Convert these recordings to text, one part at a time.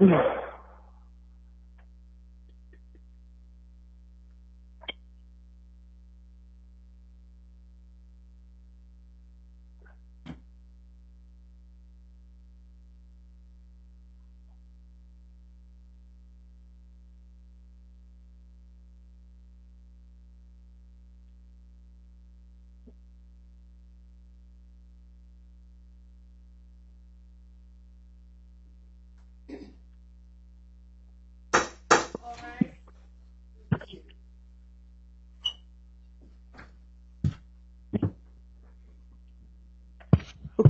Yeah.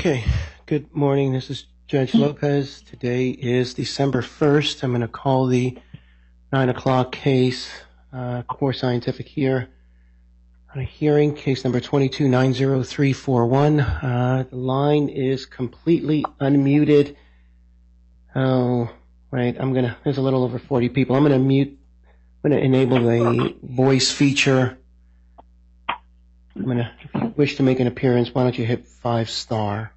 Okay, good morning. This is Judge Lopez. Today is December 1st. I'm going to call the 9 o'clock case, uh, Core Scientific here, on a hearing, case number 22-90341. Uh, the line is completely unmuted. Oh, right, I'm going to, there's a little over 40 people. I'm going to mute, I'm going to enable the voice feature. I'm going to, if you wish to make an appearance, why don't you hit five star.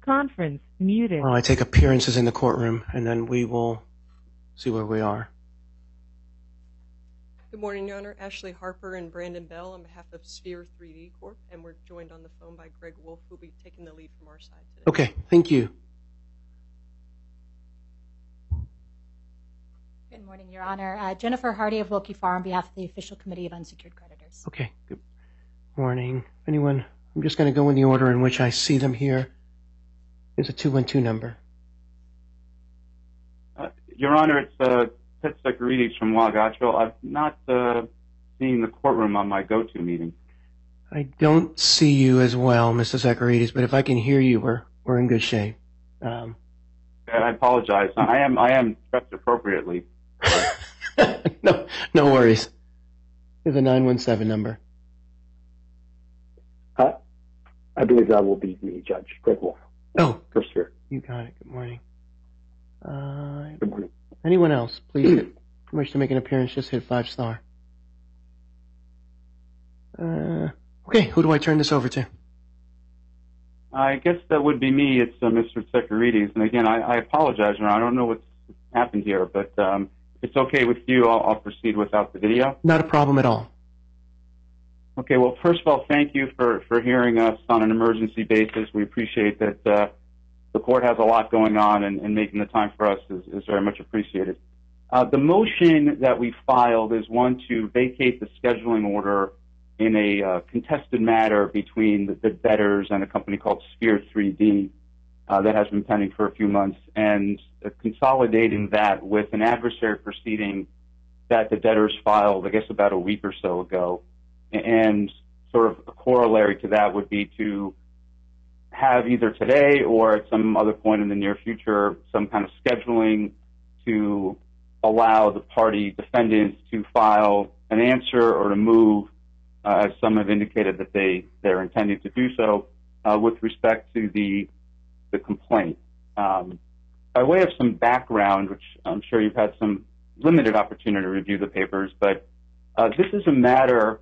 Conference muted. While I take appearances in the courtroom, and then we will see where we are. Good morning, Your Honor. Ashley Harper and Brandon Bell on behalf of Sphere 3D Corp. And we're joined on the phone by Greg Wolf, who will be taking the lead from our side today. Okay, thank you. Good morning, Your Honor. Uh, Jennifer Hardy of Willkie Farr on behalf of the Official Committee of Unsecured Creditors. Okay, good morning. Anyone, I'm just going to go in the order in which I see them here. There's a 212 number. Uh, Your Honor, it's uh, Ted Tsekerides from Weil Gotshal. I've not uh, seen the courtroom on my go-to meeting. I don't see you as well, Mr. Tsekerides, but if I can hear you, we're we're in good shape. Um, I apologize. I am I am dressed appropriately. No no worries. There's a 917 number. I believe that will be me, Judge Greg Wolf. Oh, Sphere. you got it. Good morning. Uh, Good morning. Anyone else, please, wish to make an appearance, just hit five star. Uh, okay, who do I turn this over to? I guess that would be me. It's uh, Mr. Tsekerides. And again, I apologize, Your Honor. I don't know what's happened here, but um, if it's okay with you, I'll proceed without the video. Not a problem at all. Okay, well, first of all, thank you for for hearing us on an emergency basis. We appreciate that uh, the court has a lot going on, and making the time for us is very much appreciated. Uh, the motion that we filed is one to vacate the scheduling order in a uh, contested matter between the debtors and a company called Sphere 3D that has been pending for a few months, and consolidating that with an adversary proceeding that the debtors filed, I guess, about a week or so ago. And sort of a corollary to that would be to have either today or at some other point in the near future some kind of scheduling to allow the party defendants to file an answer or to move, uh, as some have indicated that they they're intending to do so, uh, with respect to the complaint. Um, by way of some background, which I'm sure you've had some limited opportunity to review the papers, but uh, this is a matter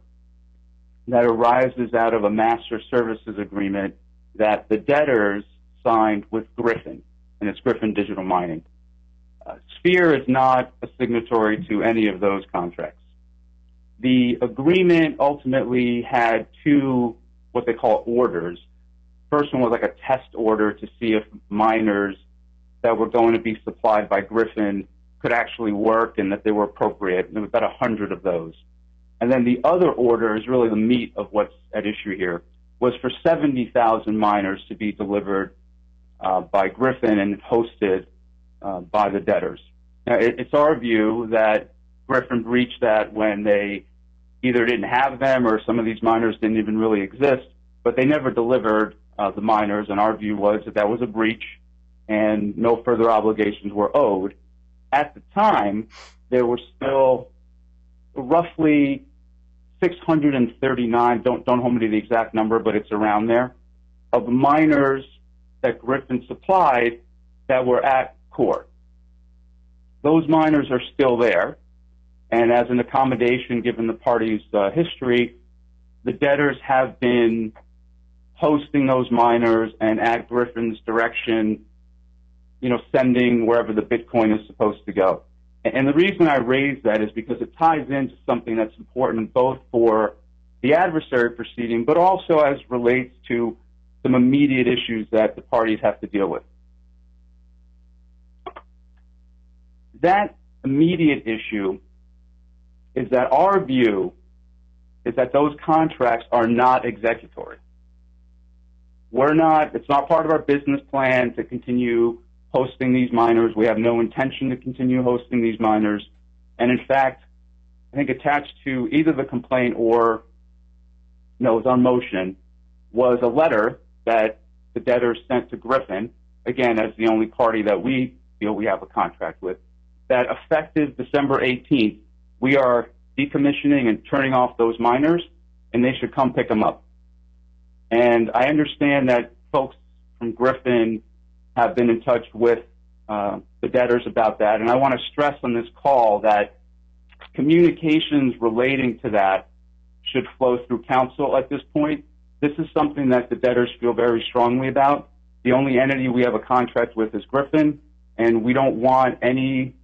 that arises out of a master services agreement that the debtors signed with Griffin, and it's Griffin Digital Mining. Uh, Sphere is not a signatory to any of those contracts. The agreement ultimately had two, what they call orders. First one was like a test order to see if miners that were going to be supplied by Griffin could actually work and that they were appropriate. There was about 100 of those. And then the other order is really the meat of what's at issue here, was for 70,000 miners to be delivered uh, by Griffin and hosted uh, by the debtors. It's our view that Griffin breached that when they either didn't have them or some of these miners didn't even really exist, but they never delivered uh, the miners, and our view was that that was a breach and no further obligations were owed. At the time, there were still roughly 639, don't don't hold me to the exact number, but it's around there, of miners that Griffin supplied that were at court. Those miners are still there, and as an accommodation given the party's uh, history, the debtors have been hosting those miners and at Griffin's direction you know, sending wherever the Bitcoin is supposed to go. And the reason I raise that is because it ties into something that's important both for the adversary proceeding, but also as relates to some immediate issues that the parties have to deal with. That immediate issue is that our view is that those contracts are not executory. We're not, it's not part of our business plan to continue hosting these miners. We have no intention to continue hosting these miners. And in fact, I think attached to either the complaint or, no, it was on motion, was a letter that the debtors sent to Griffin, again, as the only party that we feel we have a contract with, that effective December 18th, we are decommissioning and turning off those miners, and they should come pick them up. And I understand that folks from Griffin have been in touch with uh, the debtors about that, and I want to stress on this call that communications relating to that should flow through counsel at this point. This is something that the debtors feel very strongly about. The only entity we have a contract with is Griffin, and we don't want any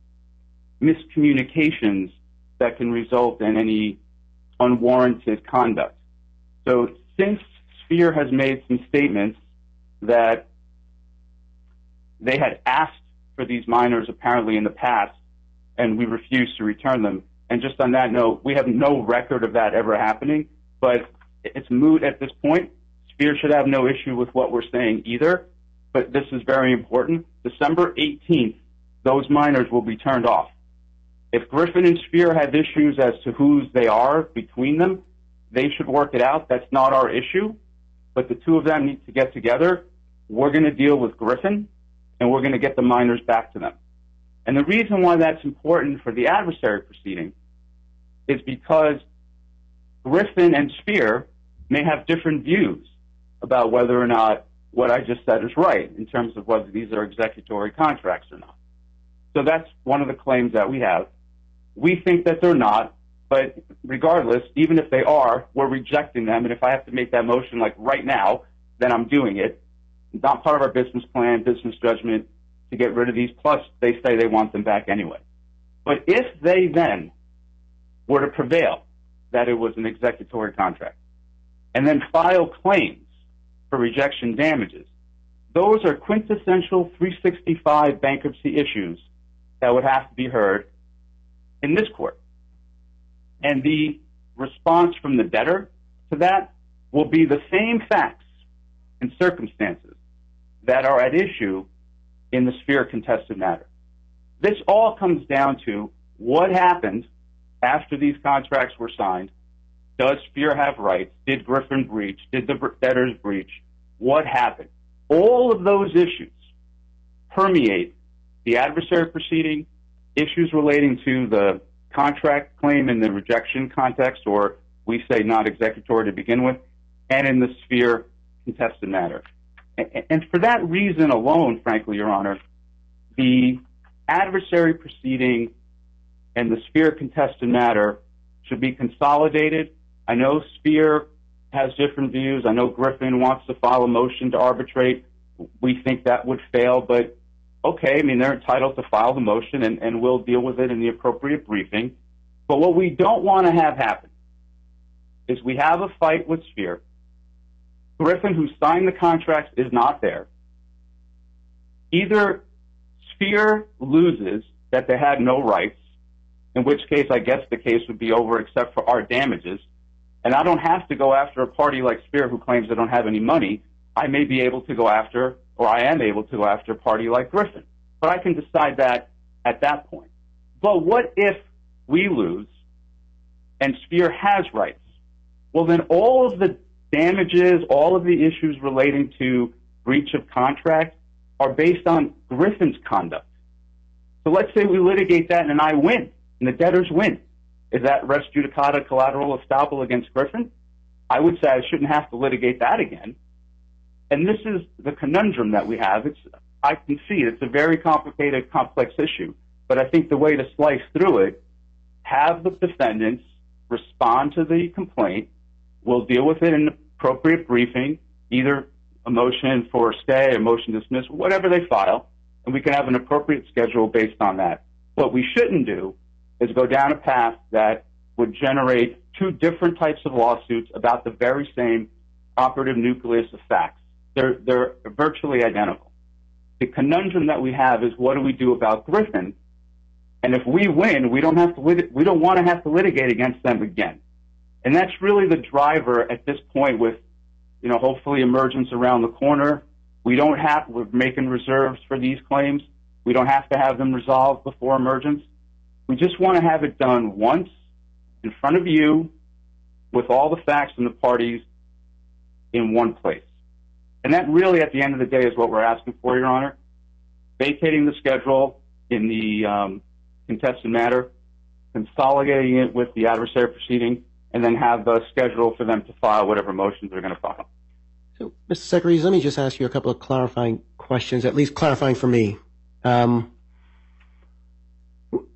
miscommunications that can result in any unwarranted conduct. So since Sphere has made some statements that they had asked for these miners apparently in the past, and we refused to return them, and just on that note, we have no record of that ever happening, but it's moot at this point. Sphere should have no issue with what we're saying either, but this is very important. December 18th, those miners will be turned off. If Griffin and Sphere have issues as to whose they are between them, they should work it out. That's not our issue, but the two of them need to get together. We're going to deal with Griffin, and we're going to get the miners back to them. And the reason why that's important for the adversary proceeding is because Griffin and Sphere may have different views about whether or not what I just said is right in terms of whether these are executory contracts or not. So that's one of the claims that we have. We think that they're not, but regardless, even if they are, we're rejecting them, and if I have to make that motion like right now, then I'm doing it. Not part of our business plan, business judgment to get rid of these, plus they say they want them back anyway. But if they then were to prevail that it was an executory contract and then file claims for rejection damages, those are quintessential 365 bankruptcy issues that would have to be heard in this court. And the response from the debtor to that will be the same facts and circumstances that are at issue in the Sphere contested matter. This all comes down to what happened after these contracts were signed. Does Sphere have rights? Did Griffin breach? Did the debtors breach? What happened? All of those issues permeate the adversary proceeding, issues relating to the contract claim in the rejection context, or we say not executory to begin with, and in the Sphere contested matter. And for that reason alone, frankly, Your Honor, the adversary proceeding and the Sphere contested matter should be consolidated. I know Sphere has different views. I know Griffin wants to file a motion to arbitrate. We think that would fail, but okay, I mean, they're entitled to file the motion and we'll deal with it in the appropriate briefing. But what we don't want to have happen is we have a fight with Sphere. Griffin, who signed the contract, is not there. Either Sphere loses that they had no rights, in which case I guess the case would be over except for our damages, and I don't have to go after a party like Sphere who claims they don't have any money. I may be able to go after, or I am able to go after a party like Griffin. But I can decide that at that point. But what if we lose and Sphere has rights? Well, then all of the damages, all of the issues relating to breach of contract are based on Griffin's conduct. So let's say we litigate that and I win, and the debtors win. Is that res judicata collateral estoppel against Griffin? I would say I shouldn't have to litigate that again. And this is the conundrum that we have. I can see it's a very complicated, complex issue. But I think the way to slice through it, have the defendants respond to the complaint. We'll deal with it in appropriate briefing, either a motion for stay, a motion to dismiss, whatever they file. and we can have an appropriate schedule based on that. What we shouldn't do is go down a path that would generate two different types of lawsuits about the very same operative nucleus of facts. They're, they're virtually identical. The conundrum that we have is what do we do about Griffin? And if we win, we don't have to we don't want to have to litigate against them again. And that's really the driver at this point with, you know, hopefully emergence around the corner. We don't have, we're making reserves for these claims. We don't have to have them resolved before emergence. We just want to have it done once in front of you with all the facts and the parties in one place. And that really, at the end of the day, is what we're asking for, Your Honor. Vacating the schedule in the um, contested matter, consolidating it with the adversary proceeding, and then have a schedule for them to file whatever motions they're going to file. So, Mr. Tsekerides, let me just ask you a couple of clarifying questions, at least clarifying for me. Um,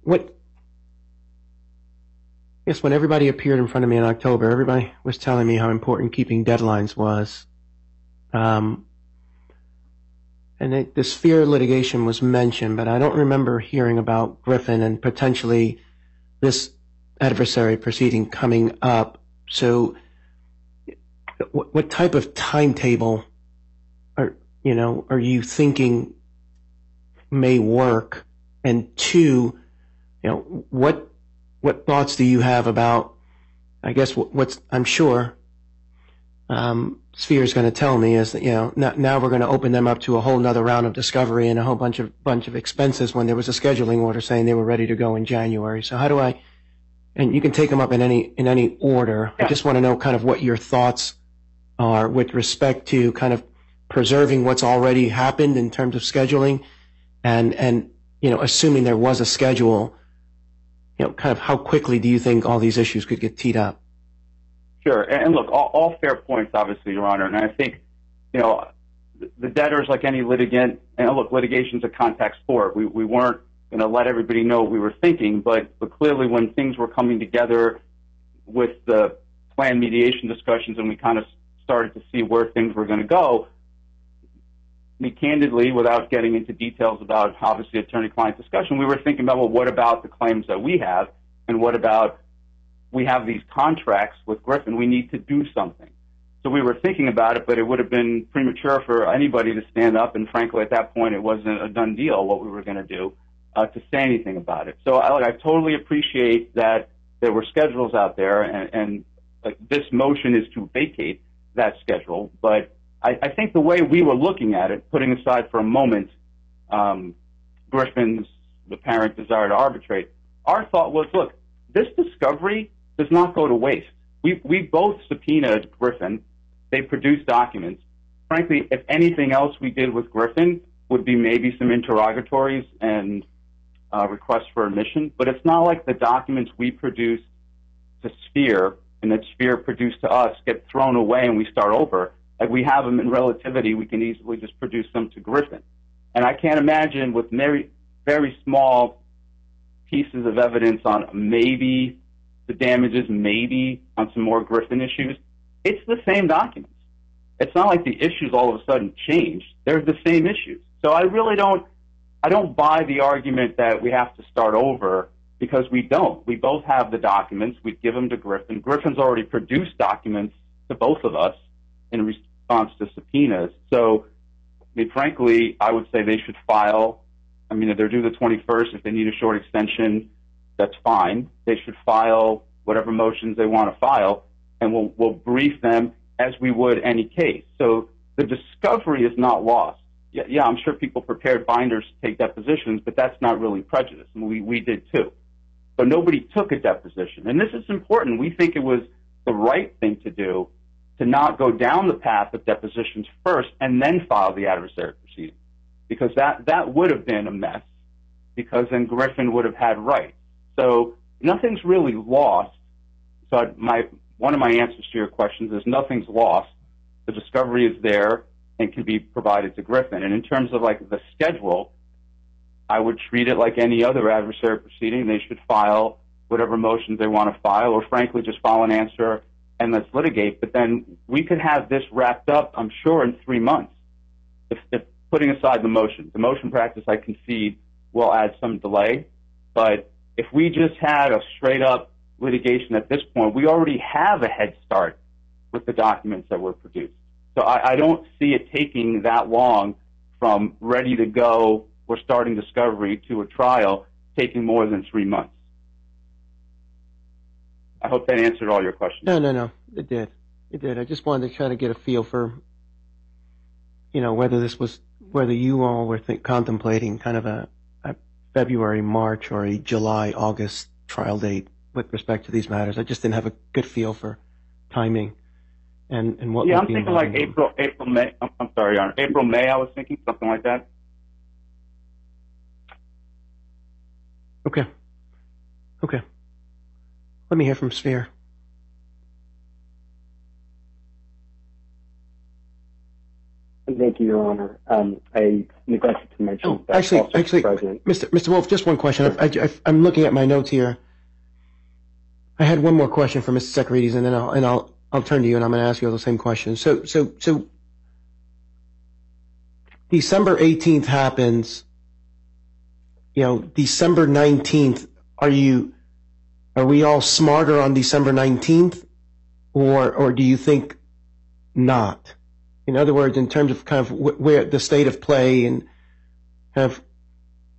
what, I guess when everybody appeared in front of me in October, everybody was telling me how important keeping deadlines was. Um, and it, the sphere litigation was mentioned, but I don't remember hearing about Griffin and potentially this adversary proceeding coming up. So, what, type of timetable are you thinking may work? And two, what thoughts do you have about? I guess what, I'm sure um, Sphere is going to tell me is that now, we're going to open them up to a whole nother round of discovery and a whole bunch of expenses when there was a scheduling order saying they were ready to go in January. So how do I? And you can take them up in any in any order. I just want to know kind of what your thoughts are with respect to kind of preserving what's already happened in terms of scheduling, and and you know assuming there was a schedule, you know, kind of how quickly do you think all these issues could get teed up? Sure. And, look, all, all fair points, obviously, Your Honor. And I think, you know, the- the debtors, like any litigant, and look, litigation's a contact sport. We, we weren't going to let everybody know what we were thinking, but, but clearly when things were coming together with the planned mediation discussions and we kind of started to see where things were going to go, me candidly, without getting into details about obviously attorney-client discussion, we were thinking about, well, what about the claims that we have and what about we have these contracts with Griffin. We need to do something. So we were thinking about it, but it would have been premature for anybody to stand up. And frankly, at that point, it wasn't a done deal what we were going to do uh, to say anything about it. So I, I totally appreciate that there were schedules out there, and, and like, this motion is to vacate that schedule. But I, I think the way we were looking at it, putting aside for a moment um, Griffin's apparent desire to arbitrate, our thought was, look, this discovery does not go to waste. We, we both subpoenaed Griffin. They produced documents. Frankly, if anything else we did with Griffin would be maybe some interrogatories and uh, requests for admission, but it's not like the documents we produce to Sphere and that Sphere produced to us get thrown away and we start over. Like we have them in Relativity, we can easily just produce them to Griffin. And I can't imagine with very, very small pieces of evidence on maybe the damages, maybe on some more Griffin issues. It's the same documents. It's not like the issues all of a sudden changed. They're the same issues. So I really don't, I don't buy the argument that we have to start over because we don't. We both have the documents. We give them to Griffin. Griffin's already produced documents to both of us in response to subpoenas. So, I mean, frankly, I would say they should file I mean, if they're due the 21st, if they need a short extension, that's fine. They should file whatever motions they want to file, and we'll, we'll brief them as we would any case. So the discovery is not lost. Yeah, yeah, I'm sure people prepared binders to take depositions, but that's not really prejudice. We, we did too. But nobody took a deposition. And this is important. We think it was the right thing to do to not go down the path of depositions first and then file the adversary proceeding because that, that would have been a mess because then Griffin would have had rights. So nothing's really lost. So my, one of my answers to your questions is nothing's lost. The discovery is there and can be provided to Griffin. And in terms of like the schedule, I would treat it like any other adversary proceeding. They should file whatever motions they want to file or frankly just file an answer and let's litigate. But then we could have this wrapped up, I'm sure, in three months. If, putting aside the motion, the motion practice I concede will add some delay, but if we just had a straight up litigation at this point, we already have a head start with the documents that were produced. So I, I don't see it taking that long from ready to go, we're starting discovery to a trial taking more than three months. I hope that answered all your questions. No, no, no. It did. It did. I just wanted to try to get a feel for, you know, whether this was whether you all were contemplating kind of a, a February, March, or a July, August trial date with respect to these matters. I just didn't have a good feel for timing and and what. Yeah, I'm thinking like them. April, April, May. I'm, I'm sorry, Your Honor. April, May. I was thinking something like that. Okay. Okay. Let me hear from Sphere. Thank you, Your Honor. Um, I neglected to mention Oh, that actually, also actually, present. Mr. Mr. Wolf, just one question. I, I, I'm looking at my notes here. I had one more question for Mr. Tsekerides, and then I'll and I'll I'll turn to you, and I'm going to ask you all the same questions. So so so. December 18th happens. You know, December 19th. Are you? Are we all smarter on December 19th, or or do you think not? In other words, in terms of kind of where the state of play and kind of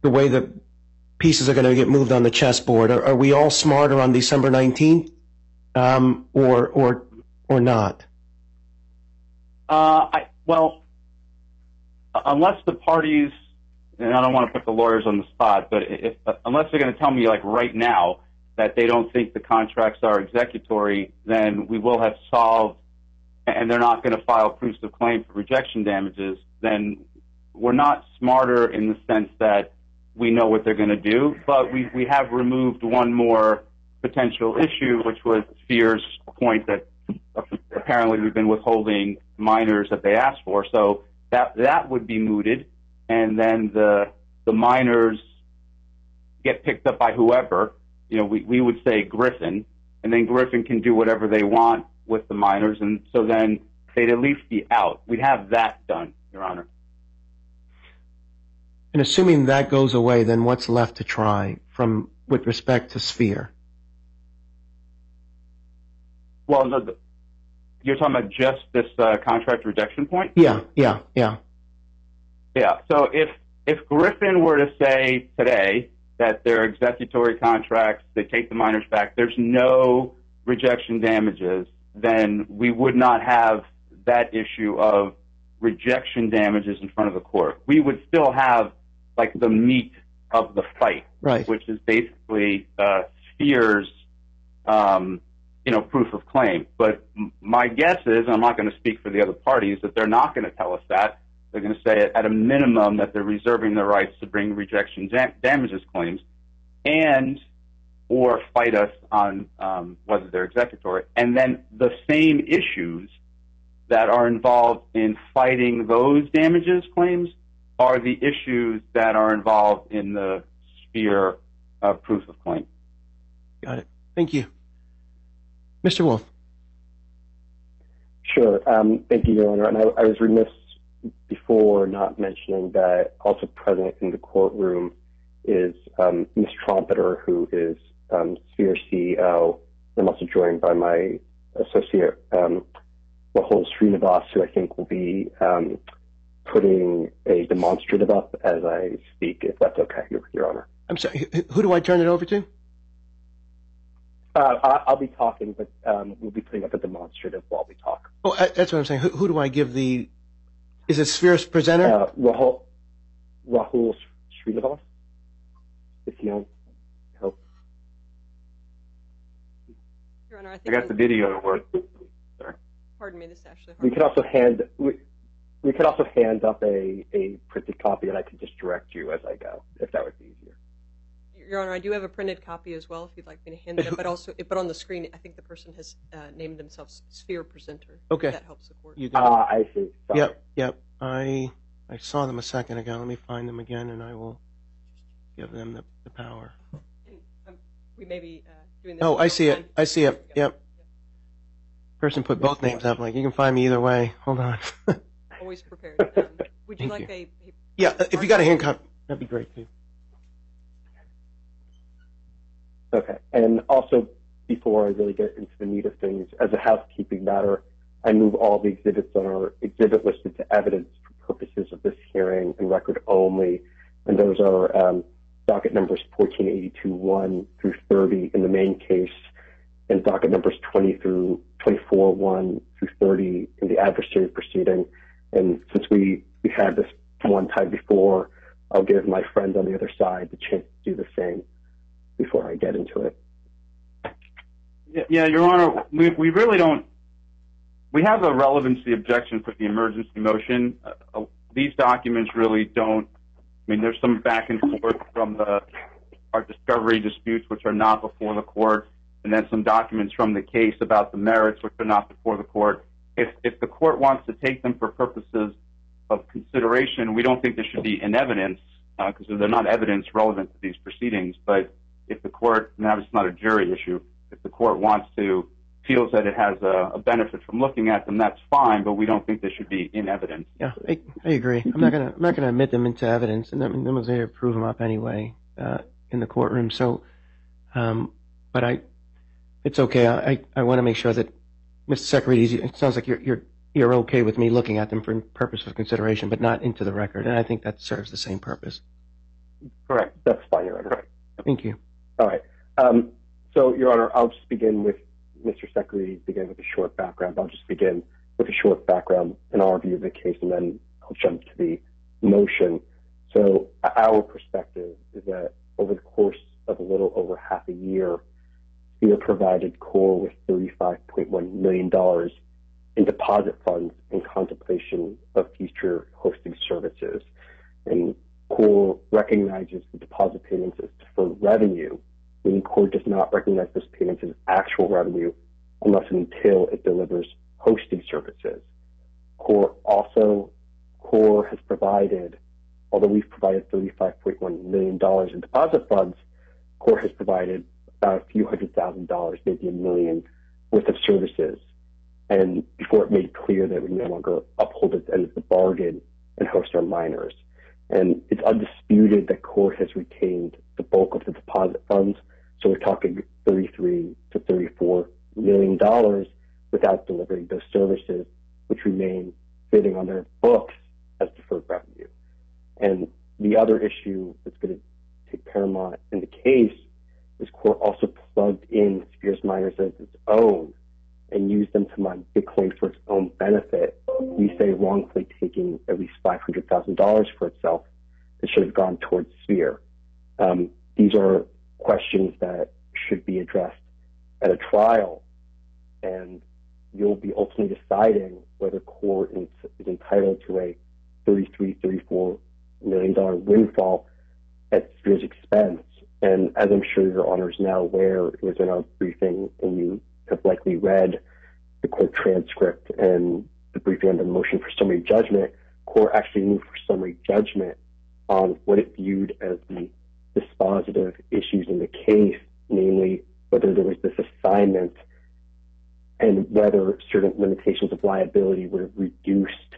the way the pieces are going to get moved on the chessboard. Are, are we all smarter on December 19th, um, or or or not? Uh, I, well, unless the parties, and I don't want to put the lawyers on the spot, but if uh, unless they're going to tell me like right now that they don't think the contracts are executory, then we will have solved, and they're not going to file proofs of claim for rejection damages. Then we're not smarter in the sense that we know what they're going to do, but we we have removed one more potential issue, which was Sphere's point that apparently we've been withholding miners that they asked for. So that that would be mooted, and then the the miners get picked up by whoever. You know, we we would say Griffin, and then Griffin can do whatever they want with the miners, and so then they'd at least be out. We'd have that done, Your Honor. And assuming that goes away, then what's left to try from with respect to Sphere? Well, no, the, you're talking about just this uh, contract rejection point. Yeah, yeah, yeah. Yeah. So if if Griffin were to say today that their executory contracts, they take the miners back, there's no rejection damages, then we would not have that issue of rejection damages in front of the court. We would still have like the meat of the fight, Right. which is basically uh, Sphere's, um, you know, proof of claim. But my guess is, and I'm not going to speak for the other parties, that they're not going to tell us that. They're going to say at a minimum that they're reserving their rights to bring rejection damages claims, and or fight us on um, whether they're executory. And then the same issues that are involved in fighting those damages claims are the issues that are involved in the sphere of proof of claim. Got it. Thank you. Mr. Wolf. Sure. Um, thank you, Your Honor. And I, I was remiss before not mentioning that also present in the courtroom is um, Ms. Trompeter, who is um, Sphere CEO. I'm also joined by my associate, um, Rahul Srinivas, who I think will be um, putting a demonstrative up as I speak, if that's okay, Your, Your Honor. I'm sorry. Who, who do I turn it over to? Uh, I, I'll be talking, but um, we'll be putting up a demonstrative while we talk. Oh, that's what I'm saying. Who, who do I give the? Is it Sphere's presenter? Uh, Rahul, Rahul Srinivas, if you know, help. Your Honor, I I think. got the video to work. Pardon me, this is Ashley. We Harper. could also hand we, we could also hand up a, a printed copy, and I could just direct you as I go, if that would be easier. Your Honor, I do have a printed copy as well, if you'd like me to hand it up. But also, but on the screen, I think the person has uh, named themselves Sphere Presenter. if Okay. That helps the court. Ah, I see. Yep, yep. I I saw them a second ago. Let me find them again, and I will give them the, the power. Um, we may be uh, doing this. Oh, I see it. I see it. Yep. Person put both names up. Like you can find me either way. Hold on. Always prepared. Um, would Would you like a, a Yeah, if you got a hand copy, that'd be great too. Okay. And also, before I really get into the meat of things, as a housekeeping matter, I move all the exhibits on our exhibit list into evidence for purposes of this hearing and record only. And those are um, docket numbers 1482-1 through 30 in the main case, and docket numbers 20 through 24-1 through 30 in the adversary proceeding. And since we, we had this one time before, I'll give my friend on the other side the chance to do the same before I get into it. Yeah, Your Honor, we, we really don't. We have a relevancy objection for the emergency motion. Uh, uh, these documents really don't. I mean, there's some back and forth from the our discovery disputes, which are not before the court, and then some documents from the case about the merits, which are not before the court. If if the court wants to take them for purposes of consideration, we don't think they should be in evidence because they're not evidence relevant to these proceedings. But if the court, now it's not a jury issue, if the court wants to, feels that it has a, a benefit from looking at them, that's fine, but we don't think they should be in evidence. Yeah, I, I agree. I'm not gonna I'm not gonna admit them into evidence, and then then we'll later prove them up anyway uh, in the courtroom. So, um, but I, it's okay. I I, I want to make sure that Mr. Tsekerides, it sounds like you're you're you're okay with me looking at them for purpose of consideration, but not into the record, and I think that serves the same purpose. Correct. That's fine, Your Honor. Thank you. All right. Um, so, Your Honor, I'll just begin with Mr. Secretary, begin with a short background. I'll just begin with a short background in our view of the case, and then I'll jump to the motion. So, our perspective is that over the course of a little over half a year, we have provided CORE with $35.1 million in deposit funds in contemplation of future hosting services. And CORE recognizes the deposit payments as deferred revenue, meaning CORE does not recognize those payments as actual revenue unless and until it delivers hosting services. CORE also, CORE has provided, although we've provided $35.1 million in deposit funds, CORE has provided about a few hundred thousand dollars, maybe a million worth of services. And before it made clear that we no longer uphold its end of the bargain and host our miners. And it's undisputed that CORE has retained the bulk of the deposit funds. So we're talking 33 to 34 million dollars without delivering those services, which remain sitting on their books as deferred revenue. And the other issue that's going to take paramount in the case is CORE also plugged in Sphere's miners as its own and used them to mine Bitcoin for its own benefit. We say wrongfully taking at least $500,000 for itself that should have gone towards Sphere. Um, these are questions that should be addressed at a trial, and you'll be ultimately deciding whether Core is, entitled to a 33, 34 million dollar windfall at Sphere's expense. And as I'm sure your honors now aware, it was in our briefing, and you have likely read the court transcript and the briefing on the motion for summary judgment. Core actually moved for summary judgment on what it viewed as the dispositive issues in the case, namely whether there was this assignment and whether certain limitations of liability would have reduced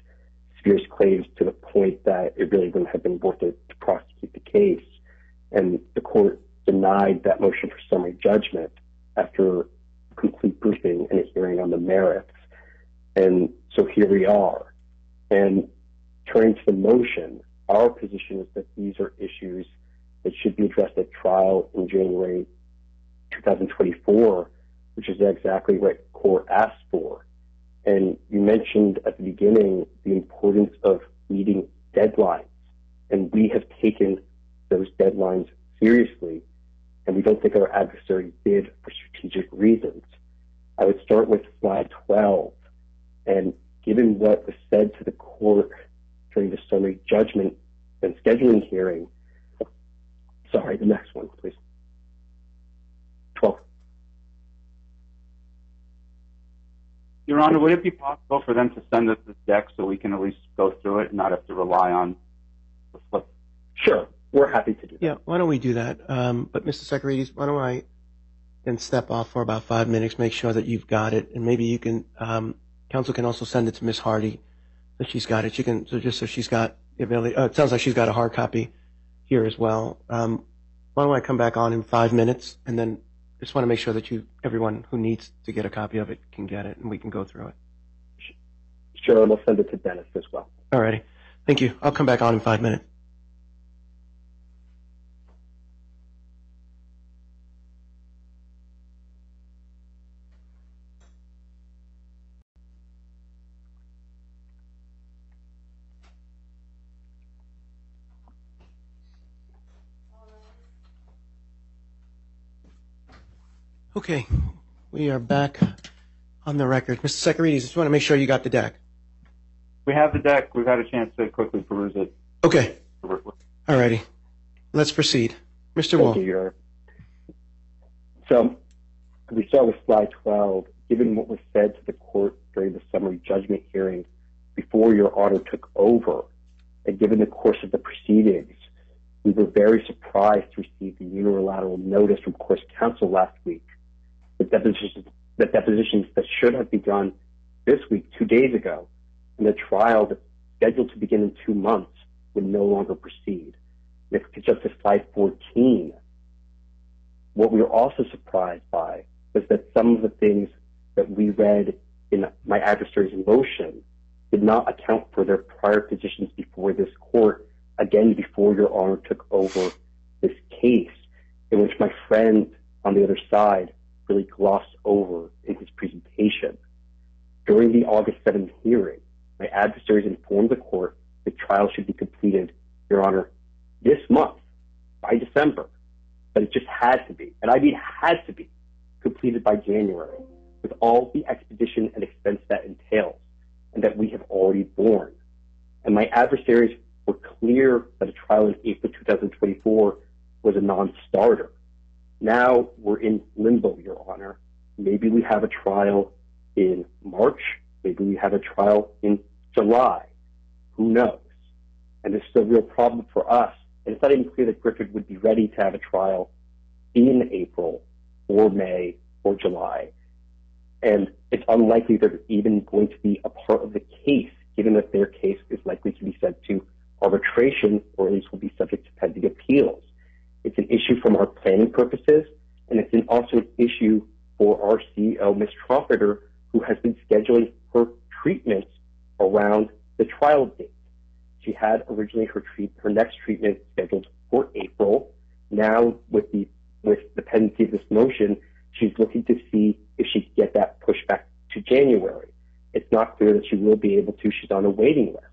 Sphere's claims to the point that it really wouldn't have been worth it to prosecute the case. And the court denied that motion for summary judgment after complete briefing and a hearing on the merits. And so here we are. And turning to the motion, our position is that these are issues that should be addressed at trial in January 2024, which is exactly what CORE asked for. And you mentioned at the beginning the importance of meeting deadlines. And we have taken those deadlines seriously, and we don't think our adversary did for strategic reasons. I would start with slide 12. And given what was said to the court during the summary judgment and scheduling hearing, sorry, the next one, please. 12. Your Honor, would it be possible for them to send us this deck so we can at least go through it and not have to rely on the flip? Sure, we're happy to do that. Yeah, why don't we do that? Um, but Mr. Tsekerides, why don't I then step off for about five minutes, make sure that you've got it, and maybe you can, um, counsel can also send it to Miss Hardy that she's got it. She can, so just so she's got the ability. Oh, it sounds like she's got a hard copy here as well. Um, why don't I come back on in five minutes, and then just want to make sure that you, everyone who needs to get a copy of it, can get it, and we can go through it. Sure, and we'll send it to Dennis as well. Alrighty, thank you. I'll come back on in five minutes. Okay, we are back on the record. Mr. Tsekerides, I just want to make sure you got the deck. We have the deck. We've had a chance to quickly peruse it. Okay, alrighty. Let's proceed. Mr. Thank Wolf. you, Your Honor. So we start with slide 12. Given what was said to the court during the summary judgment hearing before Your Honor took over, and given the course of the proceedings, we were very surprised to receive the unilateral notice from Core's counsel last week that depositions, that depositions that should have begun this week, two days ago, and the trial that's scheduled to begin in two months would no longer proceed. If jump to slide 14, what we were also surprised by was that some of the things that we read in my adversary's motion did not account for their prior positions before this court, again, before Your Honor took over this case, in which my friend on the other side really glossed over in his presentation. During the August 7th hearing, my adversaries informed the court the trial should be completed, Your Honor, this month, by December, but it just had to be, and I mean had to be, completed by January, with all the expedition and expense that entails, and that we have already borne. And my adversaries were clear that a trial in April 2024 was a non-starter. Now we're in limbo, Your Honor. Maybe we have a trial in March. Maybe we have a trial in July. Who knows? And is a real problem for us. And it's not even clear that Griffin would be ready to have a trial in April or May or July. And it's unlikely they're even going to be a part of the case, given that their case is likely to be sent to arbitration or at least will be subject to pending appeals. It's an issue from our planning purposes, and it's also an issue for our CEO, Ms. Trompeter, who has been scheduling her treatments around the trial date. She had originally her treat, her next treatment scheduled for April. Now, with the with the pendency of this motion, she's looking to see if she can get that pushed back to January. It's not clear that she will be able to. She's on a waiting list.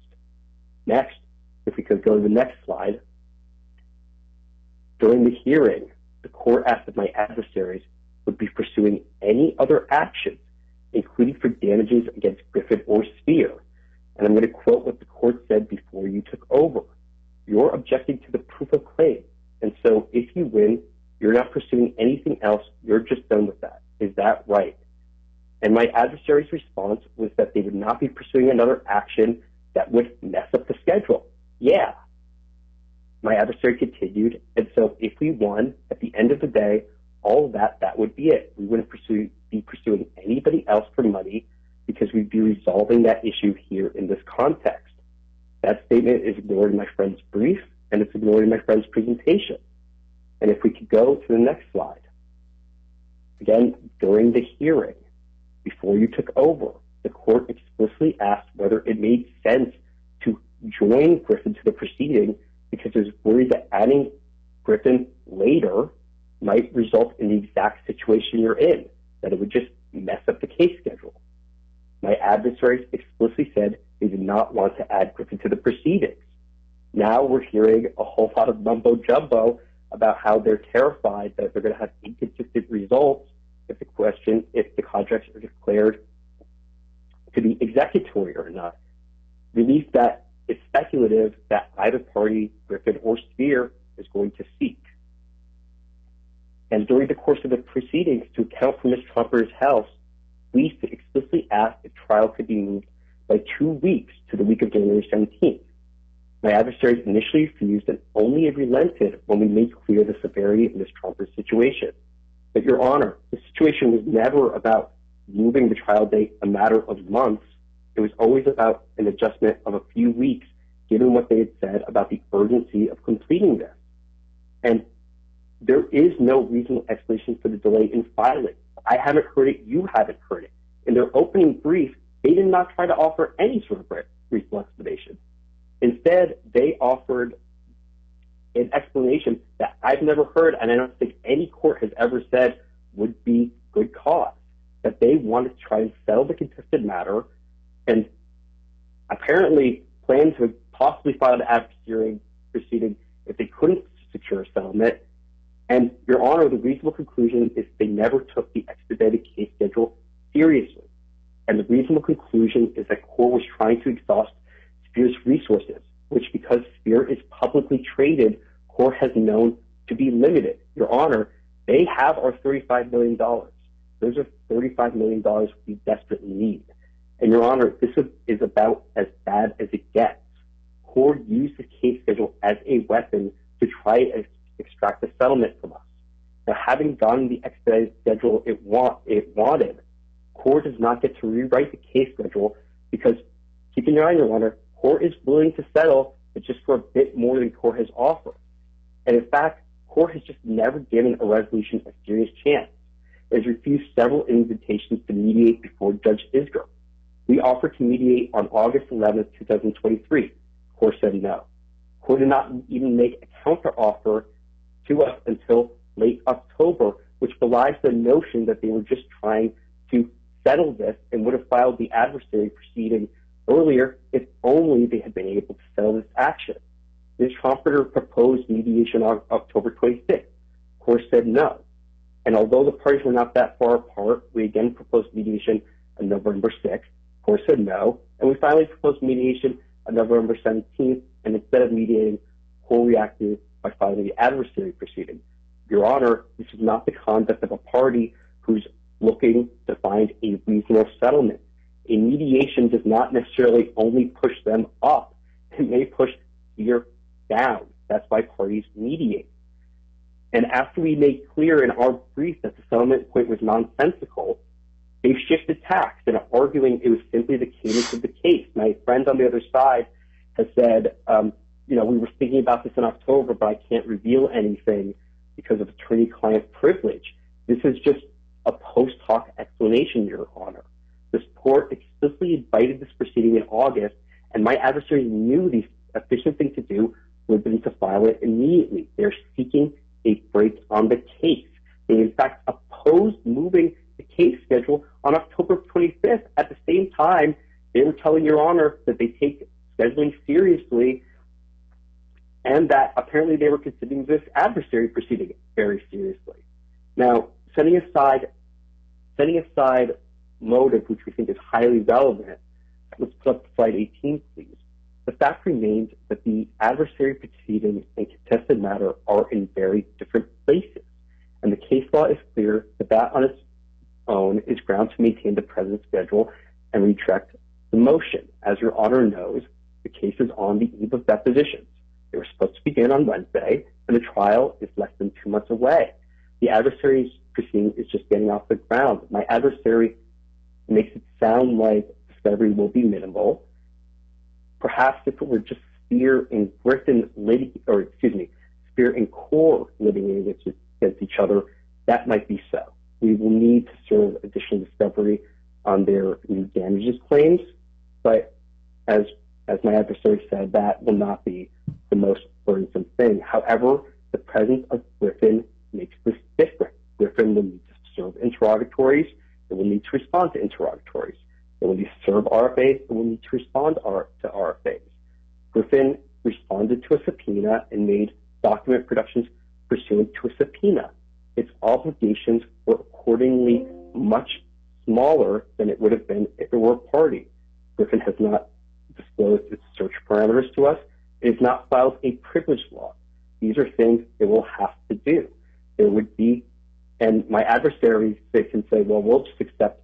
Next, if we could go to the next slide. During the hearing, the court asked that my adversaries would be pursuing any other actions, including for damages against Griffin or Sphere. And I'm going to quote what the court said before you took over. You're objecting to the proof of claim. And so if you win, you're not pursuing anything else. You're just done with that. Is that right? And my adversary's response was that they would not be pursuing another action that would mess up the schedule. Yeah. My adversary continued. And so if we won, at the end of the day, all of that, that would be it. We wouldn't pursue, be pursuing anybody else for money because we'd be resolving that issue here in this context. That statement is ignored in my friend's brief, and it's ignored in my friend's presentation. And if we could go to the next slide. Again, during the hearing, before you took over, the court explicitly asked whether it made sense to join Griffin to the proceeding because was worried that adding Griffin later might result in the exact situation you're in, that it would just mess up the case schedule. My adversaries explicitly said they did not want to add Griffin to the proceedings. Now we're hearing a whole lot of mumbo jumbo about how they're terrified that they're going to have inconsistent results if the question, if the contracts are declared to be executory or not. Relief that it's speculative that either party, Griffin or Sphere, is going to seek. And during the course of the proceedings, to account for Ms. Trumper's health, we explicitly asked if trial could be moved by two weeks to the week of January 17th. My adversaries initially refused and only relented when we made clear the severity of Ms. Trumper's situation. But, Your Honor, the situation was never about moving the trial date a matter of months. It was always about an adjustment of a few weeks given what they had said about the urgency of completing this. And there is no reasonable explanation for the delay in filing. I haven't heard it. You haven't heard it. In their opening brief, they did not try to offer any sort of reasonable explanation. Instead, they offered an explanation that I've never heard, and I don't think any court has ever said would be good cause, that they wanted to try and settle the contested matter and apparently planned to possibly file an adversary proceeding if they couldn't secure a settlement. And, Your Honor, the reasonable conclusion is they never took the expedited case schedule seriously. And the reasonable conclusion is that CORE was trying to exhaust Sphere's resources, which, because Spear is publicly traded, CORE has known to be limited. Your Honor, they have our $35 million. Those are $35 million we desperately need. And, Your Honor, this is about as bad as it gets. CORE used the case schedule as a weapon to try and extract a settlement from us. Now, having gotten the expedited schedule it wanted, CORE does not get to rewrite the case schedule because, keep in mind, Your Honor, CORE is willing to settle, but just for a bit more than CORE has offered. And, in fact, CORE has just never given a resolution a serious chance. It has refused several invitations to mediate before Judge Isgur. We offered to mediate on August 11, 2023. CORE said no. CORE did not even make a counteroffer to us until late October, which belies the notion that they were just trying to settle this and would have filed the adversary proceeding earlier if only they had been able to settle this action. Ms. Trompeter proposed mediation on October 26. CORE said no. And although the parties were not that far apart, we again proposed mediation on November 6. CORE said no. And we finally proposed mediation on November 17th, And instead of mediating, CORE reacted by filing the adversary proceeding. Your Honor, this is not the conduct of a party who's looking to find a reasonable settlement. A mediation does not necessarily only push them up. It may push you down. That's why parties mediate. And after we made clear in our brief that the settlement point was nonsensical, they've shifted tacks and arguing it was simply the cadence of the case. My friend on the other side has said, um, you know, we were thinking about this in October, but I can't reveal anything because of attorney-client privilege. This is just a post hoc explanation, Your Honor. This court explicitly invited this proceeding in August, and my adversary knew the efficient thing to do would been to file it immediately. They're seeking a break on the case. They, in fact, opposed moving the case schedule on October 25th. At the same time, they were telling Your Honor that they take scheduling seriously and that apparently they were considering this adversary proceeding very seriously. Now, setting aside motive, which we think is highly relevant, let's put up slide 18, please. The fact remains that the adversary proceeding and contested matter are in very different places, and the case law is clear that that on its own is ground to maintain the present schedule and retract the motion. As Your Honor knows, the case is on the eve of depositions. They were supposed to begin on Wednesday, and the trial is less than two months away. The adversary's proceeding is just getting off the ground. My adversary makes it sound like discovery will be minimal. Perhaps if it were just Sphere and Griffin, or excuse me, Sphere and Core living against each other, that might be so. We will need to serve additional discovery on their damages claims, but as as my adversary said, that will not be the most burdensome thing. However, the presence of Griffin makes this different. Griffin will need to serve interrogatories. It will need to respond to interrogatories. It will need to serve RFAs. It will need to respond to RFAs. Griffin responded to a subpoena and made document productions pursuant to a subpoena. Its obligations were accordingly much smaller than it would have been if it were a party. Griffin has not disclosed its search parameters to us. It has not filed a privilege log. These are things it will have to do. It would be, and my adversaries, they can say, well, we'll just accept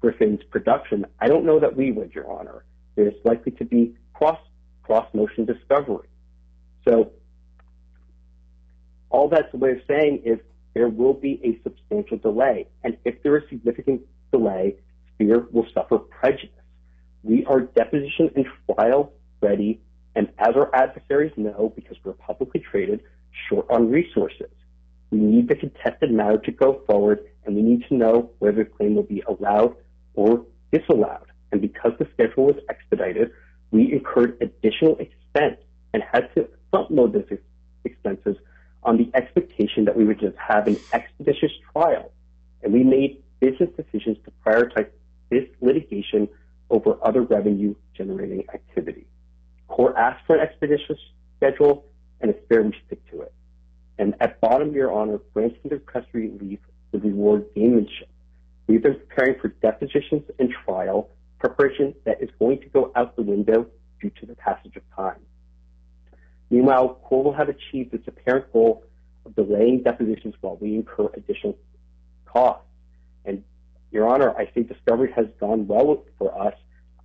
Griffin's production. I don't know that we would, Your Honor. There's likely to be cross-motion discovery. So all that's a way of saying is there will be a substantial delay, and if there is significant delay, Sphere will suffer prejudice. We are deposition and trial ready And as our adversaries know, because we're publicly traded, short on resources, we need the contested matter to go forward, and we need to know whether the claim will be allowed or disallowed. And because the schedule was expedited, we incurred additional expense and had to front load those expenses on the expectation that we would just have an expeditious trial. And we made business decisions to prioritize this litigation over other revenue generating activity. Core asked for an expeditious schedule, and it's fair we stick to it. And at bottom, Your Honor, granting the custody relief would reward gamemanship. We've been preparing for depositions and trial preparation that is going to go out the window due to the passage of time. Meanwhile, Core will have achieved its apparent goal of delaying depositions while we incur additional costs. And Your Honor, I think discovery has gone well for us.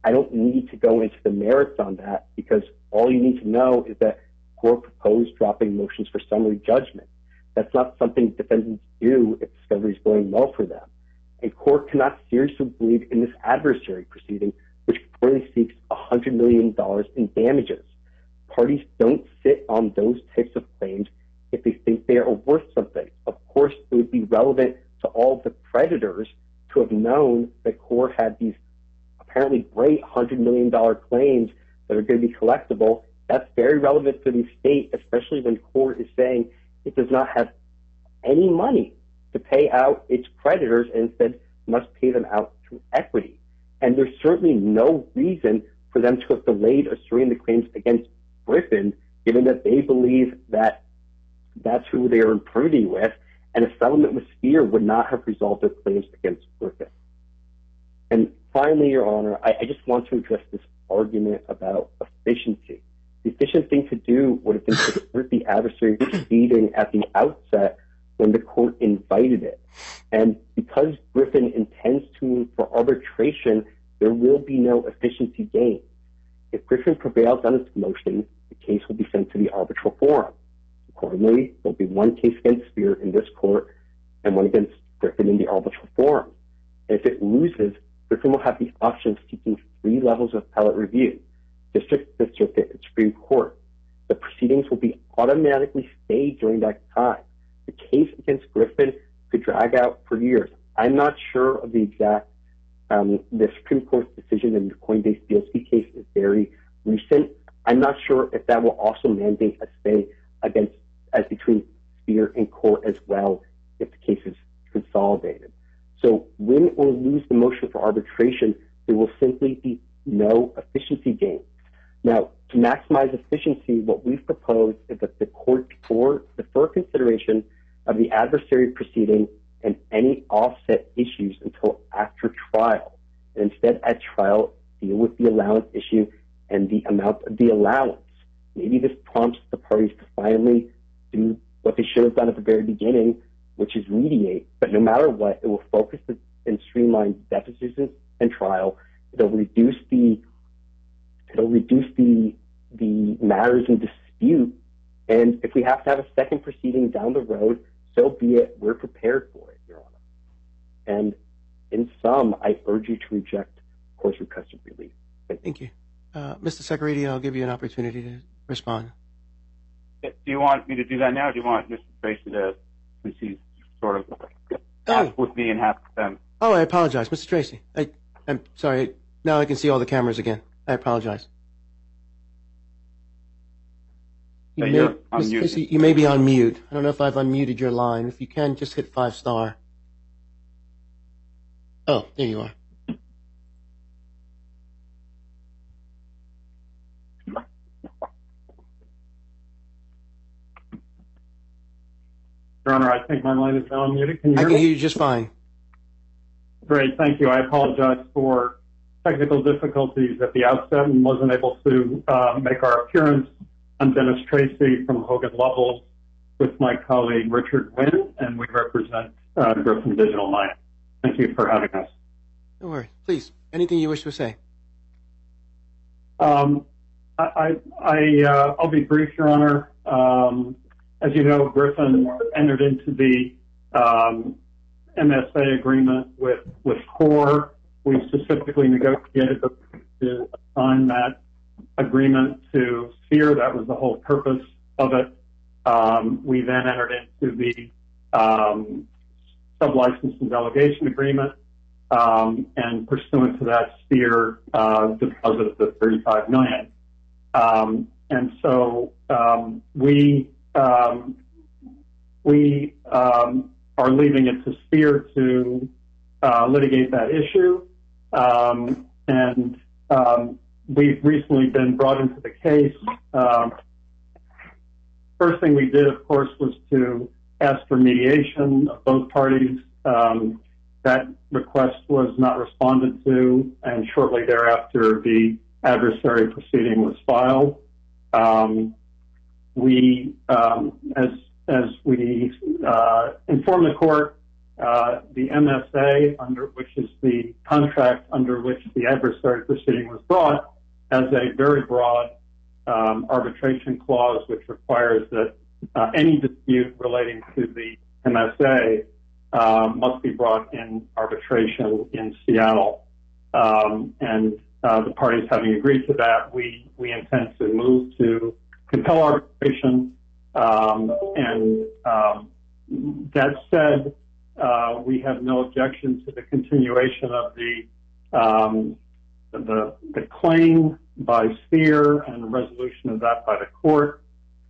I don't need to go into the merits on that because all you need to know is that Core proposed dropping motions for summary judgment. That's not something defendants do if discovery is going well for them. And Core cannot seriously believe in this adversary proceeding, which currently seeks $100 million in damages. Parties don't sit on those types of claims if they think they are worth something. Of course, it would be relevant to all the creditors to have known that Core had these apparently great $100 million claims that are going to be collectible. That's very relevant for the state, especially when Core is saying it does not have any money to pay out its creditors and instead must pay them out through equity. And there's certainly no reason for them to have delayed asserting the claims against Griffin, given that they believe that that's who they are in privity with, and a settlement with Sphere would not have resolved their claims against Griffin. And finally, Your Honor, I just want to address this argument about efficiency. The efficient thing to do would have been to assert the adversary proceeding at the outset when the court invited it. And because Griffin intends to for arbitration, there will be no efficiency gain. If Griffin prevails on its motion, the case will be sent to the arbitral forum. Accordingly, there will be one case against Sphere in this court and one against Griffin in the arbitral forum. If it loses, Griffin will have the option of seeking three levels of appellate review, district, district, and Supreme Court. The proceedings will be automatically stayed during that time. The case against Griffin could drag out for years. I'm not sure of the exact, Um, the Supreme Court's decision in the Coinbase-Bielski case is very recent. I'm not sure if that will also mandate a stay against, as between Sphere and Core as well, if the case is consolidated. So win or lose the motion for arbitration, there will simply be no efficiency gain. Now, to maximize efficiency, what we've proposed is that the court defer consideration of the adversary proceeding and any offset issues until trial. Instead, at trial, deal with the allowance issue and the amount of the allowance. Maybe this prompts the parties to finally do what they should have done at the very beginning, which is mediate. But no matter what, it will focus and streamline depositions and trial. It'll reduce the it'll reduce the the matters in dispute. And if we have to have a second proceeding down the road, so be it. We're prepared for it, Your Honor. And in sum, I urge you to reject Core's request of relief. Thank you. Uh, Mr. Tsekerides, I'll give you an opportunity to respond. Do you want me to do that now, or do you want Mr. Tracy to proceed sort of oh. half with me and half with them? Oh, I apologize. Mr. Tracy, I'm sorry. Now I can see all the cameras again. I apologize. Mr. Tracy, you may be on mute. I don't know if I've unmuted your line. If you can, just hit five star. Oh, there you are. Your Honor, I think my line is now unmuted. Can you hear me? I can hear you just fine. Great. Thank you. I apologize for technical difficulties at the outset and wasn't able to uh, make our appearance. I'm Dennis Tracy from Hogan Lovells with my colleague Richard Wynn, and we represent uh, Griffin Digital Mining. Thank you for having us. No worries. Please, anything you wish to say. I'll be brief, Your Honor. As you know, Griffin entered into the MSA agreement with CORE. We specifically negotiated to assign that agreement to Sphere. That was the whole purpose of it. Um, we then entered into the um, sublicense and delegation agreement, um, and pursuant to that, Sphere uh, deposited the 35 million. Um, and so um, we um, we um, are leaving it to Sphere to uh, litigate that issue. Um, and we've recently been brought into the case. First thing we did, of course, was to ask for mediation of both parties. Um, that request was not responded to, and shortly thereafter, the adversary proceeding was filed. Um, we, um, as as we uh, informed the court, uh, the MSA, under which is the contract under which the adversary proceeding was brought, has a very broad um, arbitration clause which requires that uh, any dispute relating to the MSA uh, must be brought in arbitration in Seattle. Um, and uh, the parties having agreed to that, we, we intend to move to compel arbitration. Um, and um, that said, uh, we have no objection to the continuation of the um, the, the claim by Sphere and resolution of that by the court.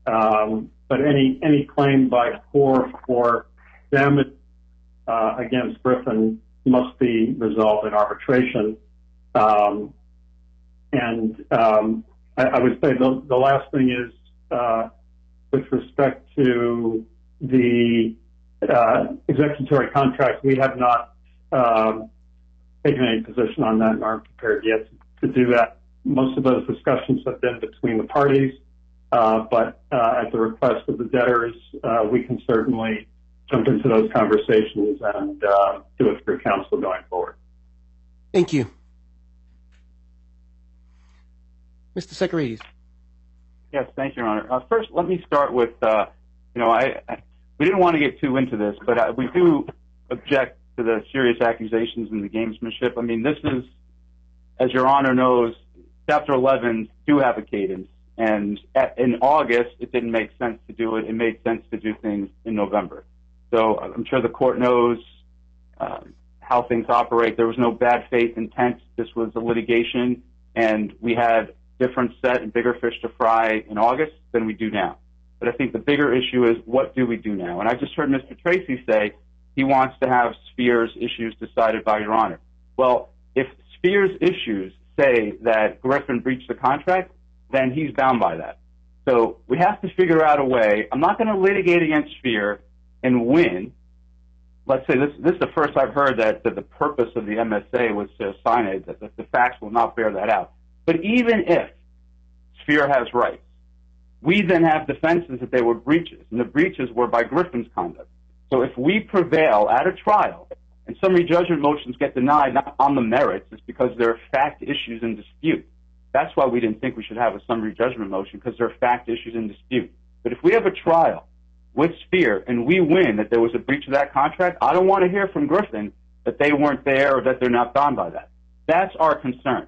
Um, but any any claim by CORE for damage uh, against Griffin must be resolved in arbitration. Um, and um, I, would say the, last thing is uh, with respect to the uh, executory contract, we have not taken any position on that and aren't prepared yet to do that. Most of those discussions have been between the parties, but uh, at the request of the debtors, uh, we can certainly jump into those conversations and uh, do it through counsel going forward. Thank you. Mr. Tsekerides. Yes, thank you, Your Honor. Uh, first, let me start with, uh, you know, I, I, we didn't want to get too into this, but uh, we do object to the serious accusations and the gamesmanship. I mean, this is, as Your Honor knows, Chapter 11 do have a cadence, and at, in August it didn't make sense to do it. It made sense to do things in November. So I'm sure the court knows uh, how things operate. There was no bad faith intent. This was a litigation, and we had different set and bigger fish to fry in August than we do now. But I think the bigger issue is what do we do now? And I just heard Mr. Tracy say he wants to have Sphere's issues decided by Your Honor. Well, if Sphere's issues say that Griffin breached the contract, then he's bound by that. So we have to figure out a way. I'm not going to litigate against Sphere and win. Let's say this, this is the first I've heard that, that the purpose of the MSA was to assign it, that, that the facts will not bear that out. But even if Sphere has rights, we then have defenses that they were breaches, and the breaches were by Griffin's conduct. So if we prevail at a trial and summary judgment motions get denied not on the merits, it's because there are fact issues in dispute. That's why we didn't think we should have a summary judgment motion, because there are fact issues in dispute. But if we have a trial with Sphere and we win that there was a breach of that contract, I don't want to hear from Griffin that they weren't there or that they're not bound by that. That's our concern,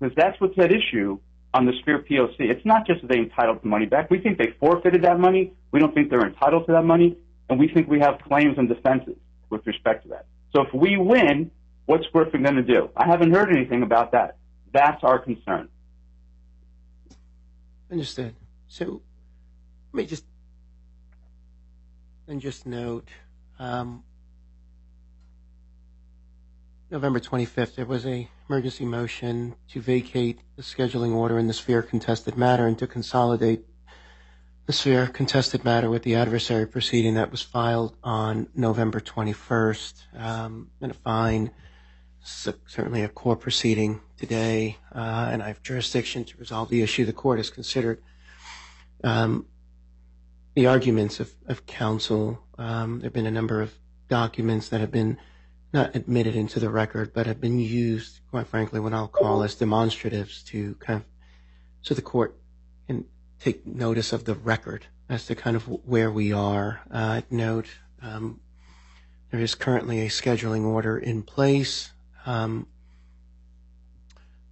because that's what's at issue on the Sphere POC. It's not just that they entitled the money back. We think they forfeited that money. We don't think they're entitled to that money, and we think we have claims and defenses with respect to that. So if we win, what's Griffin going to do? I haven't heard anything about that. That's our concern. Understood. So let me just and just note um, November 25th, there was a emergency motion to vacate the scheduling order in the Sphere contested matter and to consolidate the Sphere contested matter with the adversary proceeding that was filed on November 21st. Um, I'm going to find certainly a core proceeding today, uh, and I have jurisdiction to resolve the issue the court has considered. Um, the arguments of, counsel, um, there have been a number of documents that have been not admitted into the record, but have been used, quite frankly, what I'll call as demonstratives to kind of, so the court can take notice of the record as to kind of where we are. Uh, note, um, there is currently a scheduling order in place. Um,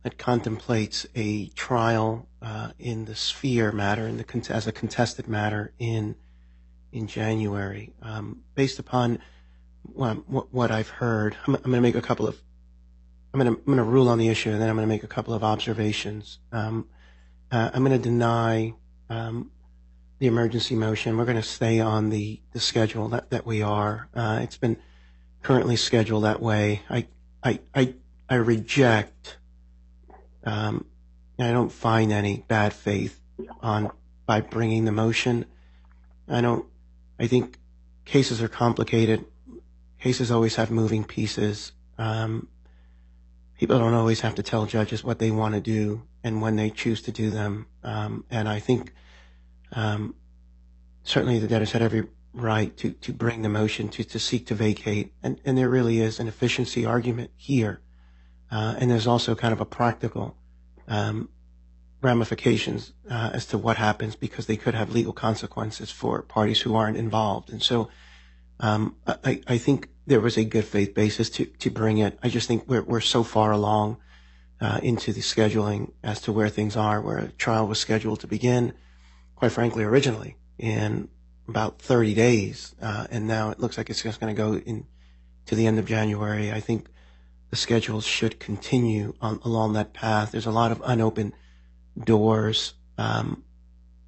that contemplates a trial uh, in the Sphere matter, in the as a contested matter in in January. Um, based upon what, I've heard, I'm, going to make a couple of I'm going to rule on the issue, and then I'm going to make a couple of observations. Um, uh, I'm going to deny the emergency motion. We're going to stay on the, schedule that, that we are. Uh, it's been currently scheduled that way. I I reject. Um, I don't find any bad faith by bringing the motion. I don't. I think cases are complicated. Cases always have moving pieces. Um, people don't always have to tell judges what they want to do and when they choose to do them. Um, and I think certainly the debtors had every right to, to bring the motion to, to seek to vacate. And, and there really is an efficiency argument here. Uh, and there's also kind of a practical um, ramifications uh, as to what happens because they could have legal consequences for parties who aren't involved. And so um, I, I think there was a good faith basis to, to bring it. I just think we're, we're so far along uh, into the scheduling as to where things are, where a trial was scheduled to begin, quite frankly, originally in about 30 days. Uh, and now it looks like it's just going to go in to the end of January. I think the schedule should continue on, along that path. There's a lot of unopened doors. Um,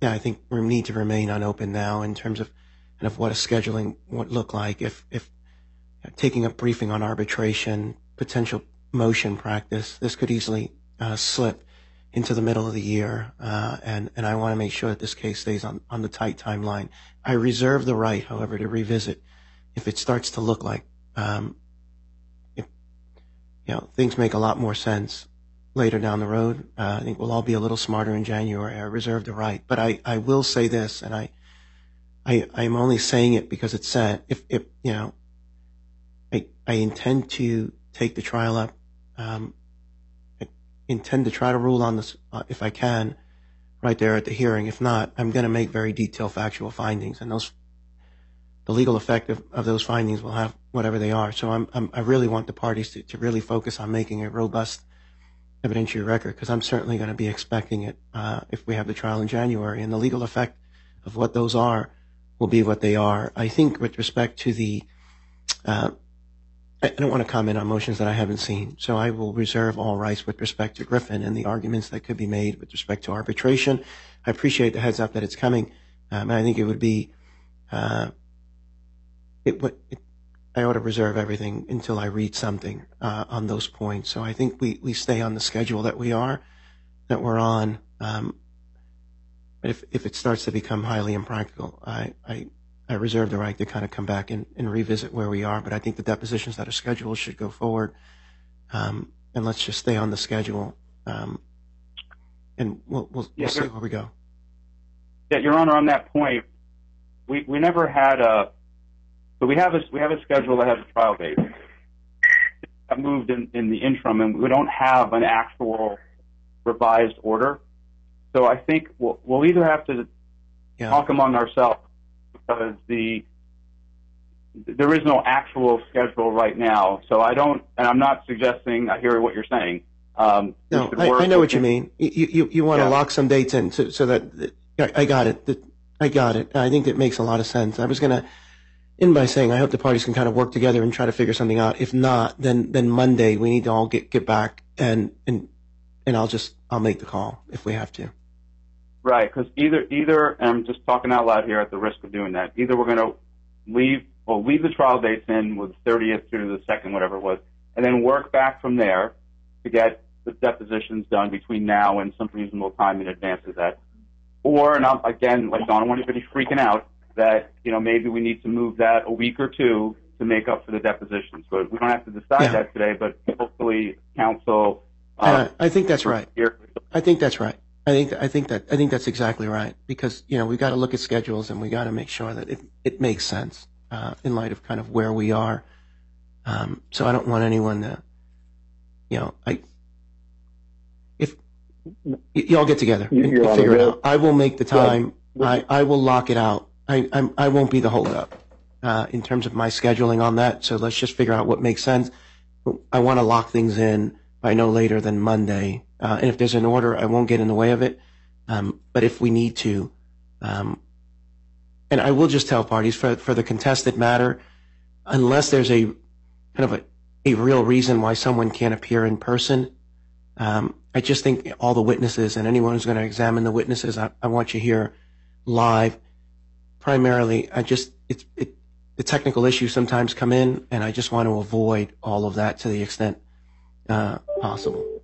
yeah, I think we need to remain unopened now in terms of kind of what a scheduling would look like if, if taking a briefing on arbitration, potential motion practice, this could easily uh, slip into the middle of the year, uh, and and I want to make sure that this case stays on on the tight timeline. I reserve the right, however, to revisit if it starts to look like um, you know things make a lot more sense later down the road. Uh, I think we'll all be a little smarter in January. I reserve the right, but I I will say this, and I I I'm only saying it because it's said. If if you know I, I intend to take the trial up. Um, intend to try to rule on this uh, if I can right there at the hearing. If not, I'm going to make very detailed factual findings, and those the legal effect of, those findings will have whatever they are. So I'm, I'm, really want the parties to, to really focus on making a robust evidentiary record because I'm certainly going to be expecting it uh, if we have the trial in January, and the legal effect of what those are will be what they are. I think with respect to the uh, I don't want to comment on motions that I haven't seen, so I will reserve all rights with respect to Griffin and the arguments that could be made with respect to arbitration. I appreciate the heads up that it's coming, um, and I think it would be, uh, I ought to reserve everything until I read something uh, on those points. So I think we, stay on the schedule that we are, that we're on. Um, if, if it starts to become highly impractical, I, I, I reserve the right to kind of come back and, revisit where we are. But I think the depositions that are scheduled should go forward. Um, and let's just stay on the schedule. Um, and we'll, we'll, Yeah, we'll see where we go. Yeah, Your Honor, on that point, we, we never had a, so we have a, we have a schedule that has a trial date. Got moved in, in the interim, and we don't have an actual revised order. So I think we'll either have to talk among ourselves because the there is no actual schedule right now. So I don't, and I'm not suggesting I hear what you're saying. Um, No, I, I know what you mean. You, you, you want to Yeah. lock some dates in so, so that, I I got it. I got it. I think that makes a lot of sense. I was going to end by saying I hope the parties can kind of work together and try to figure something out. If not, then, then Monday we need to all get, get back and, and, and I'll just, I'll make the call if we have to. Right, because either either and I'm just talking out loud here at the risk of doing that. Either we're going to leave well leave the trial dates in with the 30th through the second, whatever it was, and then work back from there to get the depositions done between now and some reasonable time in advance of that. Or, and I'm, again, like Don, I don't want anybody freaking out that you know maybe we need to move that a week or two to make up for the depositions. But we don't have to decide Yeah. that today. But hopefully, counsel. Uh, Um, I think that's right. here- I think that's right. I think I think that I think that's exactly right because you know we got to look at schedules and we got to make sure that it it makes sense uh, in light of kind of where we are. Um, so I don't want anyone to, you know, I if y'all get together and, and figure it out. I will make the time. will- I I will lock it out. I I'm, I won't be the holdup uh, in terms of my scheduling on that. So let's just figure out what makes sense. I want to lock things in by no later than Monday and if there's an order, I won't get in the way of it. Um, but if we need to, um, and I will just tell parties for, the contested matter, unless there's a kind of a, real reason why someone can't appear in person, um, I just think all the witnesses and anyone who's going to examine the witnesses, I, want you here live. Primarily, I just the technical issues sometimes come in, and I just want to avoid all of that to the extent uh, possible.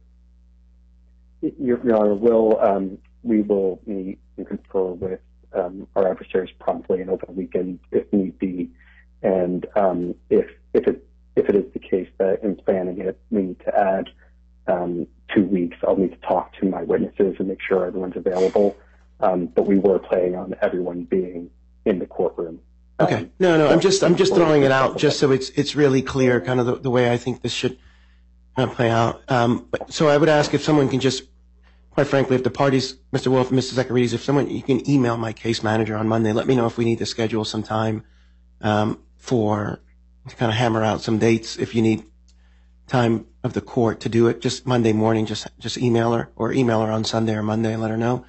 Your, Your Honor, will um, we will meet and confer with um, our adversaries promptly and over the weekend if need be, and um, if if it if it is the case that in planning it we need to add um, two weeks, I'll need to talk to my witnesses and make sure everyone's available. Um, but we were planning on everyone being in the courtroom. Okay. Um, No, no, I'm just I'm just throwing it out just so it's it's really clear, kind of the, the way I think this should uh, play out. Um, but, so I would ask if someone can just, quite frankly, if the parties, Mr. Wolf and Mr. Tsekerides, if someone you can email my case manager on Monday, let me know if we need to schedule some time um, for to kind of hammer out some dates. If you need time of the court to do it, just Monday morning, just just email her or email her on Sunday or Monday and let her know.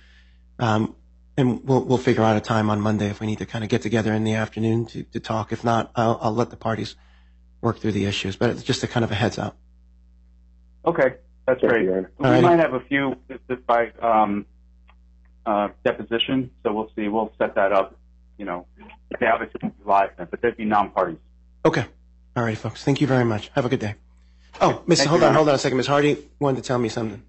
Um, and we'll we'll figure out a time on Monday if we need to kind of get together in the afternoon to, to talk. If not, I'll, I'll let the parties work through the issues. But it's just a kind of a heads up. Okay, that's Thank great. Your Honor. We All right. might have a few just by um, uh, deposition, so we'll see. We'll set that up. You know, they obviously won't be live but they'd be non-parties. Okay. All right, folks. Thank you very much. Have a good day. Oh, Miss, Thank hold you, on, hold on a second. Miss Hardy wanted to tell me something.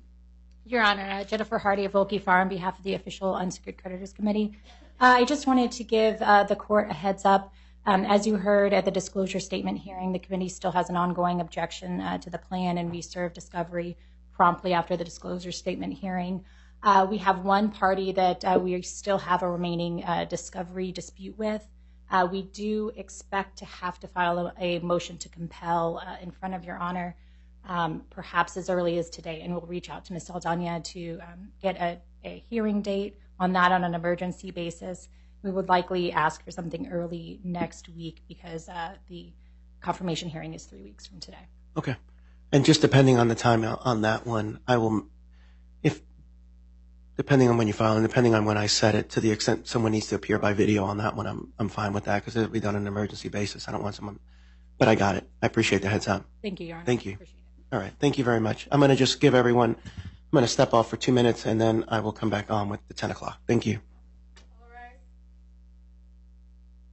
Your Honor, uh, Jennifer Hardy of Willkie Farr, on behalf of the official unsecured creditors committee. Uh, I just wanted to give uh, the court a heads up. Um, as you heard at the disclosure statement hearing, the committee still has an ongoing objection uh, to the plan, and we served discovery promptly after the disclosure statement hearing. Uh, we have one party that uh, we still have a remaining discovery dispute with. We do expect to have to file a, motion to compel in front of Your Honor um, perhaps as early as today, and we'll reach out to Ms. Saldana to um, get a hearing date on that on an emergency basis. We would likely ask for something early next week because uh, the confirmation hearing is three weeks from today. Okay. And just depending on the time on that one, I will, if, depending on when you file and depending on when I set it, to the extent someone needs to appear by video on that one, I'm, I'm fine with that because it'll be done on an emergency basis. I don't want someone, but I got it. I appreciate the heads up. Thank you, Your Honor. Thank you. All right. Thank you very much. I'm going to just give everyone, I'm going to step off for two minutes and then I will come back on with the 10 o'clock. Thank you.